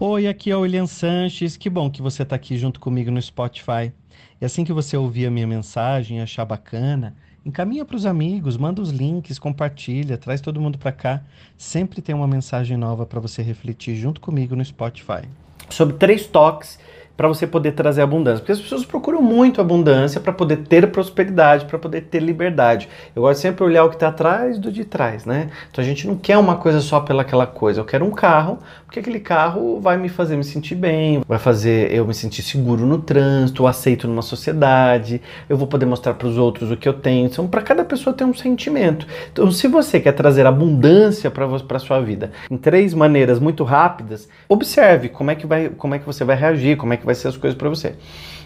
Oi, aqui é o William Sanches. Que bom que você está aqui junto comigo no Spotify. E assim que você ouvir a minha mensagem achar bacana, encaminha para os amigos, manda os links, compartilha, traz todo mundo para cá. Sempre tem uma mensagem nova para você refletir junto comigo no Spotify. Sobre três toques para você poder trazer abundância. Porque as pessoas procuram muito abundância para poder ter prosperidade, para poder ter liberdade. Eu gosto sempre de olhar o que está atrás do de trás, né? Então a gente não quer uma coisa só pelaquela coisa. Eu quero um carro, porque aquele carro vai me fazer me sentir bem, vai fazer eu me sentir seguro no trânsito, aceito numa sociedade, eu vou poder mostrar para os outros o que eu tenho. Então, para cada pessoa tem um sentimento. Então, se você quer trazer abundância para sua vida, em três maneiras muito rápidas, observe como é que vai, como é que você vai reagir, como é que vai ser as coisas para você.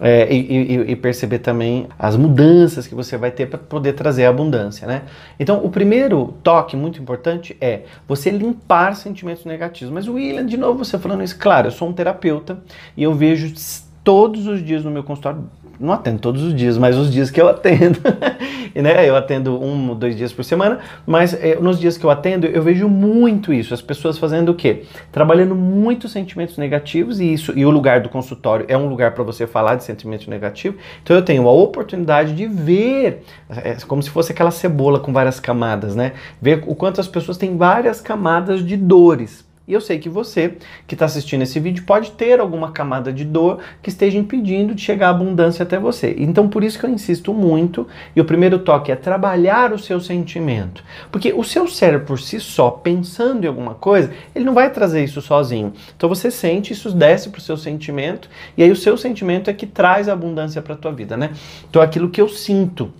É, e, e, e, perceber também as mudanças que você vai ter para poder trazer abundância, né? Então, o primeiro toque muito importante é você limpar sentimentos negativos. Mas, William, de novo você falando isso, claro, eu sou um terapeuta e eu vejo todos os dias no meu consultório não atendo todos os dias, mas os dias que eu atendo, né? Eu atendo um dois dias por semana, mas é, nos dias que eu atendo, eu vejo muito isso. As pessoas fazendo o quê? Trabalhando muitos sentimentos negativos e isso e o lugar do consultório é um lugar para você falar de sentimento negativo. Então eu tenho a oportunidade de ver, é, como se fosse aquela cebola com várias camadas, né? Ver o quanto as pessoas têm várias camadas de dores. E eu sei que você que está assistindo esse vídeo pode ter alguma camada de dor que esteja impedindo de chegar a abundância até você. Então por isso que eu insisto muito, e o primeiro toque é trabalhar o seu sentimento. Porque o seu cérebro por si só, pensando em alguma coisa, ele não vai trazer isso sozinho. Então você sente, isso desce para o seu sentimento, e aí o seu sentimento é que traz a abundância para a tua vida, né? Então aquilo que eu sinto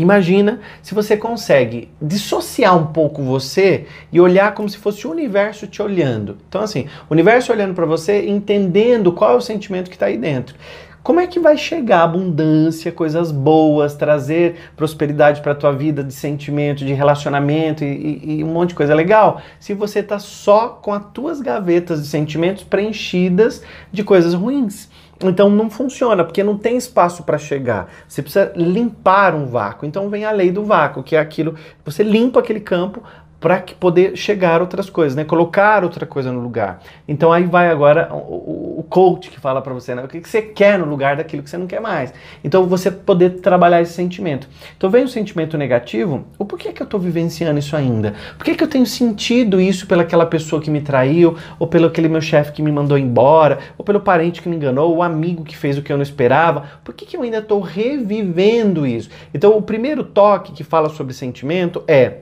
Imagina se você consegue dissociar um pouco você e olhar como se fosse o universo te olhando. Então, assim, o universo olhando para você, entendendo qual é o sentimento que está aí dentro. Como é que vai chegar abundância, coisas boas, trazer prosperidade para a tua vida de sentimento, de relacionamento e, e, um monte de coisa legal, se você está só com as tuas gavetas de sentimentos preenchidas de coisas ruins? Então não funciona, porque não tem espaço para chegar. Você precisa limpar um vácuo. Então vem a lei do vácuo, que é aquilo, você limpa aquele campo para poder chegar outras coisas, né? Colocar outra coisa no lugar. Então aí vai agora o, o coach que fala para você, né? O que, que você quer no lugar daquilo que você não quer mais. Então você poder trabalhar esse sentimento. Então vem o sentimento negativo, o porquê que eu estou vivenciando isso ainda? Por que, que eu tenho sentido isso pelaquela pessoa que me traiu, ou pelo aquele meu chefe que me mandou embora, ou pelo parente que me enganou, ou o amigo que fez o que eu não esperava? Por que, que eu ainda estou revivendo isso? Então o primeiro toque que fala sobre sentimento é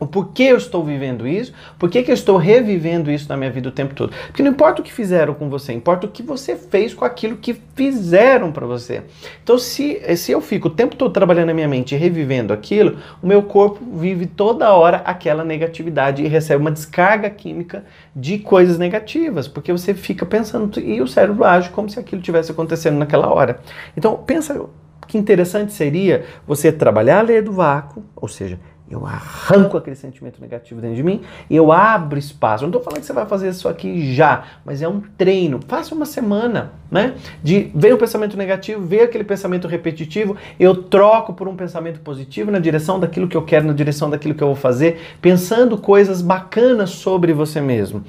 o porquê eu estou vivendo isso, por que eu estou revivendo isso na minha vida o tempo todo. Porque não importa o que fizeram com você, importa o que você fez com aquilo que fizeram para você. Então, se, se eu fico o tempo todo trabalhando na minha mente e revivendo aquilo, o meu corpo vive toda hora aquela negatividade e recebe uma descarga química de coisas negativas, porque você fica pensando e o cérebro age como se aquilo tivesse acontecendo naquela hora. Então, pensa que interessante seria você trabalhar a lei do vácuo, ou seja, eu arranco aquele sentimento negativo dentro de mim eu abro espaço. Não estou falando que você vai fazer isso aqui já, mas é um treino. Faça uma semana, né? De ver o pensamento negativo, ver aquele pensamento repetitivo, eu troco por um pensamento positivo na direção daquilo que eu quero, na direção daquilo que eu vou fazer, pensando coisas bacanas sobre você mesmo.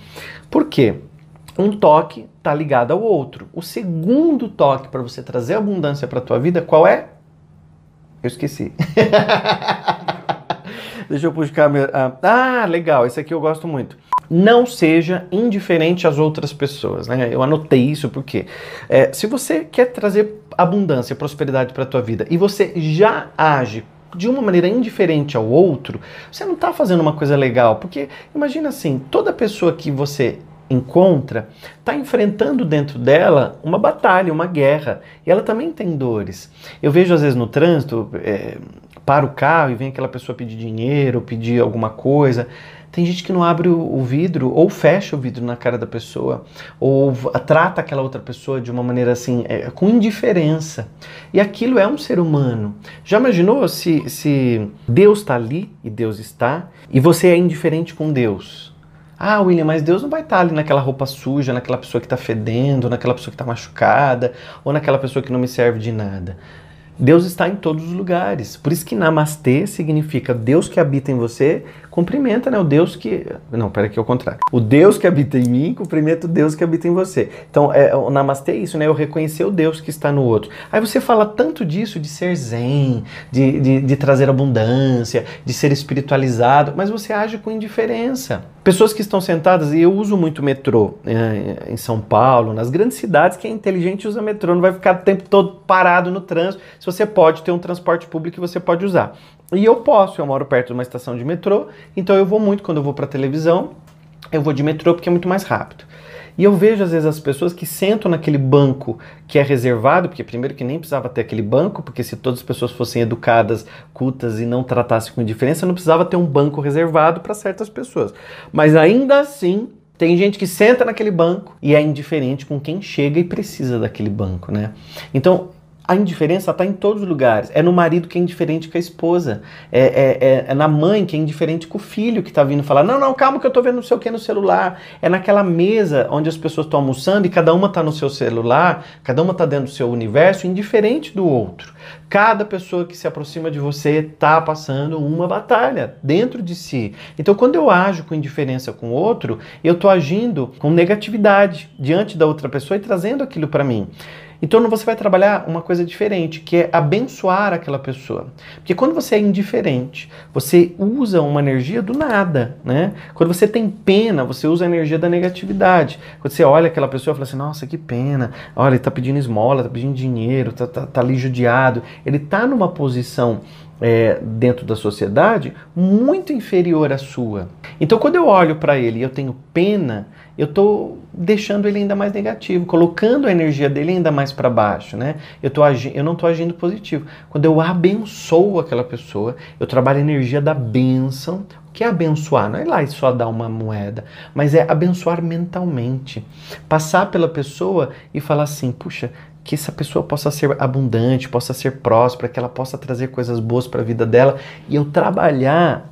Por quê? Um toque está ligado ao outro. O segundo toque para você trazer abundância para a tua vida, qual é? Eu esqueci. Deixa eu buscar. Minha, ah, ah, legal, esse aqui eu gosto muito. Não seja indiferente às outras pessoas. Né? Eu anotei isso porque é, se você quer trazer abundância, prosperidade para a tua vida e você já age de uma maneira indiferente ao outro, você não está fazendo uma coisa legal. Porque imagina assim, toda pessoa que você encontra está enfrentando dentro dela uma batalha, uma guerra. E ela também tem dores. Eu vejo às vezes no trânsito, é, para o carro e vem aquela pessoa pedir dinheiro, pedir alguma coisa. Tem gente que não abre o vidro ou fecha o vidro na cara da pessoa ou trata aquela outra pessoa de uma maneira assim, é, com indiferença. E aquilo é um ser humano. Já imaginou se, se Deus está ali e Deus está e você é indiferente com Deus? Ah, William, mas Deus não vai estar tá ali naquela roupa suja, naquela pessoa que está fedendo, naquela pessoa que está machucada ou naquela pessoa que não me serve de nada. Deus está em todos os lugares. Por isso que namastê significa Deus que habita em você cumprimenta, né? O Deus que. Não, pera que é o contrário. O Deus que habita em mim cumprimenta o Deus que habita em você. Então, é, o namastê é isso, né? Eu reconhecer o Deus que está no outro. Aí você fala tanto disso, de ser zen, de, de, de trazer abundância, de ser espiritualizado, mas você age com indiferença. Pessoas que estão sentadas, e eu uso muito metrô é, em São Paulo, nas grandes cidades, quem é inteligente usa metrô, não vai ficar o tempo todo parado no trânsito, se você pode ter um transporte público que você pode usar. E eu posso, eu moro perto de uma estação de metrô, então eu vou muito quando eu vou para televisão, eu vou de metrô porque é muito mais rápido. E eu vejo às vezes as pessoas que sentam naquele banco que é reservado, porque primeiro que nem precisava ter aquele banco, porque se todas as pessoas fossem educadas, cultas e não tratassem com indiferença, não precisava ter um banco reservado para certas pessoas. Mas ainda assim, tem gente que senta naquele banco e é indiferente com quem chega e precisa daquele banco, né? Então, a indiferença está em todos os lugares. É no marido que é indiferente com a esposa. É, é, é, é na mãe que é indiferente com o filho que está vindo falar: não, não, calma que eu estou vendo não sei o que no celular. É naquela mesa onde as pessoas estão almoçando e cada uma está no seu celular, cada uma está dentro do seu universo, indiferente do outro. Cada pessoa que se aproxima de você está passando uma batalha dentro de si. Então, quando eu ajo com indiferença com o outro, eu estou agindo com negatividade diante da outra pessoa e trazendo aquilo para mim. Então você vai trabalhar uma coisa diferente, que é abençoar aquela pessoa. Porque quando você é indiferente, você usa uma energia do nada, né? Quando você tem pena, você usa a energia da negatividade. Quando você olha aquela pessoa e fala assim, nossa, que pena, olha, ele tá pedindo esmola, tá pedindo dinheiro, tá, tá, tá ali judiado. Ele tá numa posição é, dentro da sociedade muito inferior à sua. Então, quando eu olho para ele e eu tenho pena, eu estou deixando ele ainda mais negativo, colocando a energia dele ainda mais para baixo, né? Eu, tô agi eu não estou agindo positivo. Quando eu abençoo aquela pessoa, eu trabalho a energia da bênção. O que é abençoar? Não é lá e só dar uma moeda, mas é abençoar mentalmente. Passar pela pessoa e falar assim: puxa, que essa pessoa possa ser abundante, possa ser próspera, que ela possa trazer coisas boas para a vida dela e eu trabalhar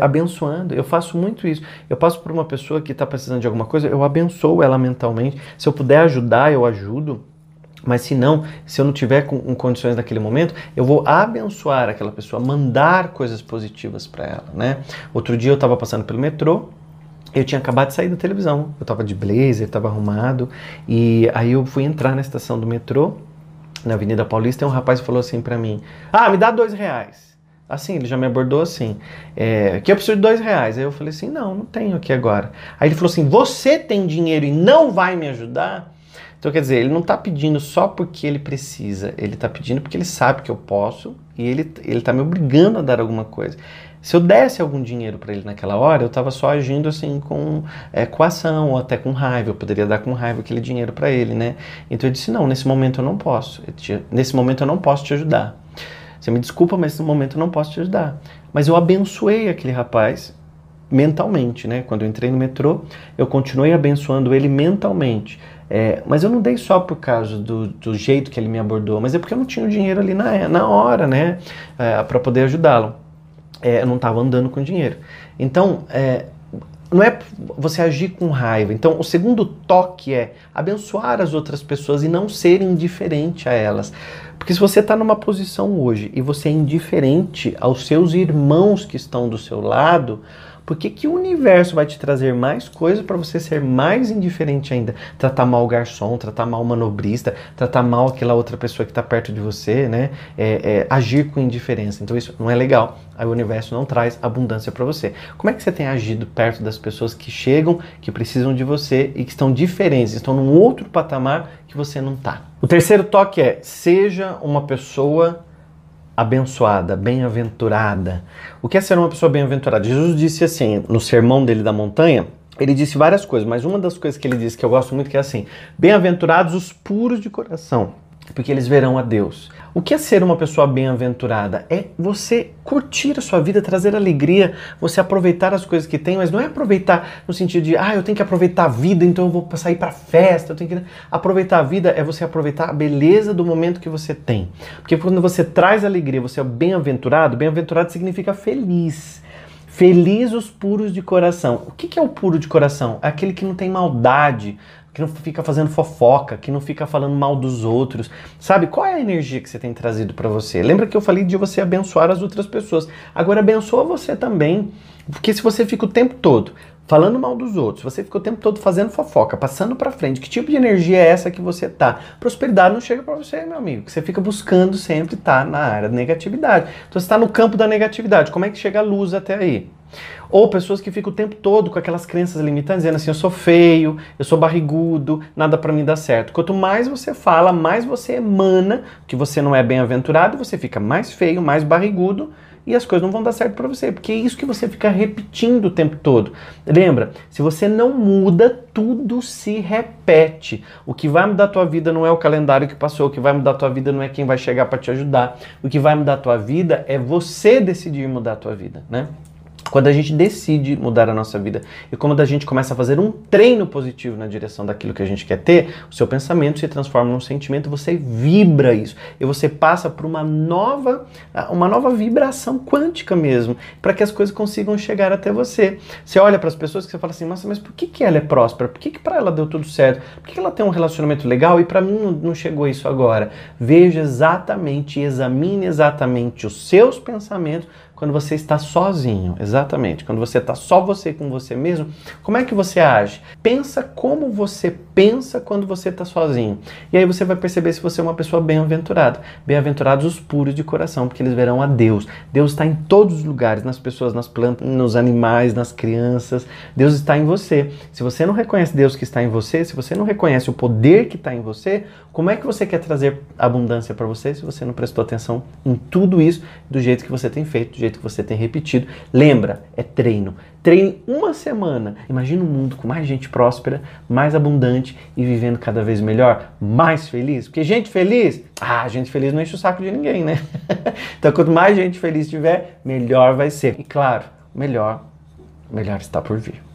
abençoando. Eu faço muito isso. Eu passo por uma pessoa que está precisando de alguma coisa, eu abençoo ela mentalmente. Se eu puder ajudar, eu ajudo. Mas se não, se eu não tiver com, com condições naquele momento, eu vou abençoar aquela pessoa, mandar coisas positivas para ela, né? Outro dia eu estava passando pelo metrô, eu tinha acabado de sair da televisão, eu estava de blazer, estava arrumado, e aí eu fui entrar na estação do metrô, na Avenida Paulista, e um rapaz falou assim para mim: Ah, me dá dois reais. Assim, ele já me abordou assim, é, que eu preciso de dois reais. Aí eu falei assim, não, não tenho aqui agora. Aí ele falou assim, você tem dinheiro e não vai me ajudar? Então, quer dizer, ele não está pedindo só porque ele precisa, ele está pedindo porque ele sabe que eu posso e ele está me obrigando a dar alguma coisa. Se eu desse algum dinheiro para ele naquela hora, eu estava só agindo assim com é, coação ou até com raiva. Eu poderia dar com raiva aquele dinheiro para ele, né? Então eu disse: não, nesse momento eu não posso. Eu te, nesse momento eu não posso te ajudar. Você me desculpa, mas no momento eu não posso te ajudar. Mas eu abençoei aquele rapaz mentalmente, né? Quando eu entrei no metrô, eu continuei abençoando ele mentalmente. É, mas eu não dei só por causa do, do, jeito que ele me abordou, mas é porque eu não tinha o dinheiro ali na, na hora, né? É, para poder ajudá-lo. É, eu não estava andando com dinheiro. Então, é, não é você agir com raiva. Então, o segundo toque é abençoar as outras pessoas e não ser indiferente a elas. Porque se você está numa posição hoje e você é indiferente aos seus irmãos que estão do seu lado, por que, que o universo vai te trazer mais coisa para você ser mais indiferente ainda? Tratar mal o garçom, tratar mal o manobrista, tratar mal aquela outra pessoa que está perto de você, né? É, é, agir com indiferença. Então isso não é legal. Aí o universo não traz abundância para você. Como é que você tem agido perto das pessoas que chegam, que precisam de você e que estão diferentes, estão num outro patamar que você não está? O terceiro toque é seja uma pessoa abençoada, bem-aventurada. O que é ser uma pessoa bem-aventurada? Jesus disse assim, no sermão dele da montanha, ele disse várias coisas, mas uma das coisas que ele disse que eu gosto muito que é assim: bem-aventurados os puros de coração, porque eles verão a Deus. O que é ser uma pessoa bem-aventurada? É você curtir a sua vida, trazer alegria, você aproveitar as coisas que tem, mas não é aproveitar no sentido de, ah, eu tenho que aproveitar a vida, então eu vou sair para festa, eu tenho que aproveitar a vida é você aproveitar a beleza do momento que você tem. Porque quando você traz alegria, você é bem-aventurado, bem-aventurado significa feliz. Feliz os puros de coração. O que é o puro de coração? É aquele que não tem maldade, que não fica fazendo fofoca, que não fica falando mal dos outros. Sabe qual é a energia que você tem trazido para você? Lembra que eu falei de você abençoar as outras pessoas. Agora abençoa você também. Porque se você fica o tempo todo falando mal dos outros, você fica o tempo todo fazendo fofoca, passando para frente, que tipo de energia é essa que você tá? Prosperidade não chega para você, meu amigo. Você fica buscando sempre estar tá na área da negatividade. Então você está no campo da negatividade. Como é que chega a luz até aí? Ou pessoas que ficam o tempo todo com aquelas crenças limitantes, dizendo assim: eu sou feio, eu sou barrigudo, nada para mim dá certo. Quanto mais você fala, mais você emana que você não é bem-aventurado, você fica mais feio, mais barrigudo e as coisas não vão dar certo para você, porque é isso que você fica repetindo o tempo todo. Lembra? Se você não muda, tudo se repete. O que vai mudar a tua vida não é o calendário que passou, o que vai mudar a tua vida não é quem vai chegar para te ajudar. O que vai mudar a tua vida é você decidir mudar a tua vida, né? Quando a gente decide mudar a nossa vida e quando a gente começa a fazer um treino positivo na direção daquilo que a gente quer ter, o seu pensamento se transforma num sentimento, você vibra isso e você passa por uma nova, uma nova vibração quântica mesmo, para que as coisas consigam chegar até você. Você olha para as pessoas que você fala assim, nossa, mas por que, que ela é próspera? Por que, que para ela deu tudo certo? Por que, que ela tem um relacionamento legal e para mim não, não chegou isso agora? Veja exatamente, examine exatamente os seus pensamentos quando você está sozinho, exatamente. Quando você está só você com você mesmo, como é que você age? Pensa como você pensa quando você está sozinho. E aí você vai perceber se você é uma pessoa bem-aventurada. Bem-aventurados os puros de coração, porque eles verão a Deus. Deus está em todos os lugares, nas pessoas, nas plantas, nos animais, nas crianças. Deus está em você. Se você não reconhece Deus que está em você, se você não reconhece o poder que está em você, como é que você quer trazer abundância para você se você não prestou atenção em tudo isso do jeito que você tem feito, do jeito que você tem repetido? Lembra, é treino. Treine uma semana. Imagina um mundo com mais gente próspera, mais abundante e vivendo cada vez melhor, mais feliz. Porque gente feliz, ah, gente feliz não enche o saco de ninguém, né? então, quanto mais gente feliz tiver, melhor vai ser. E claro, melhor, melhor está por vir.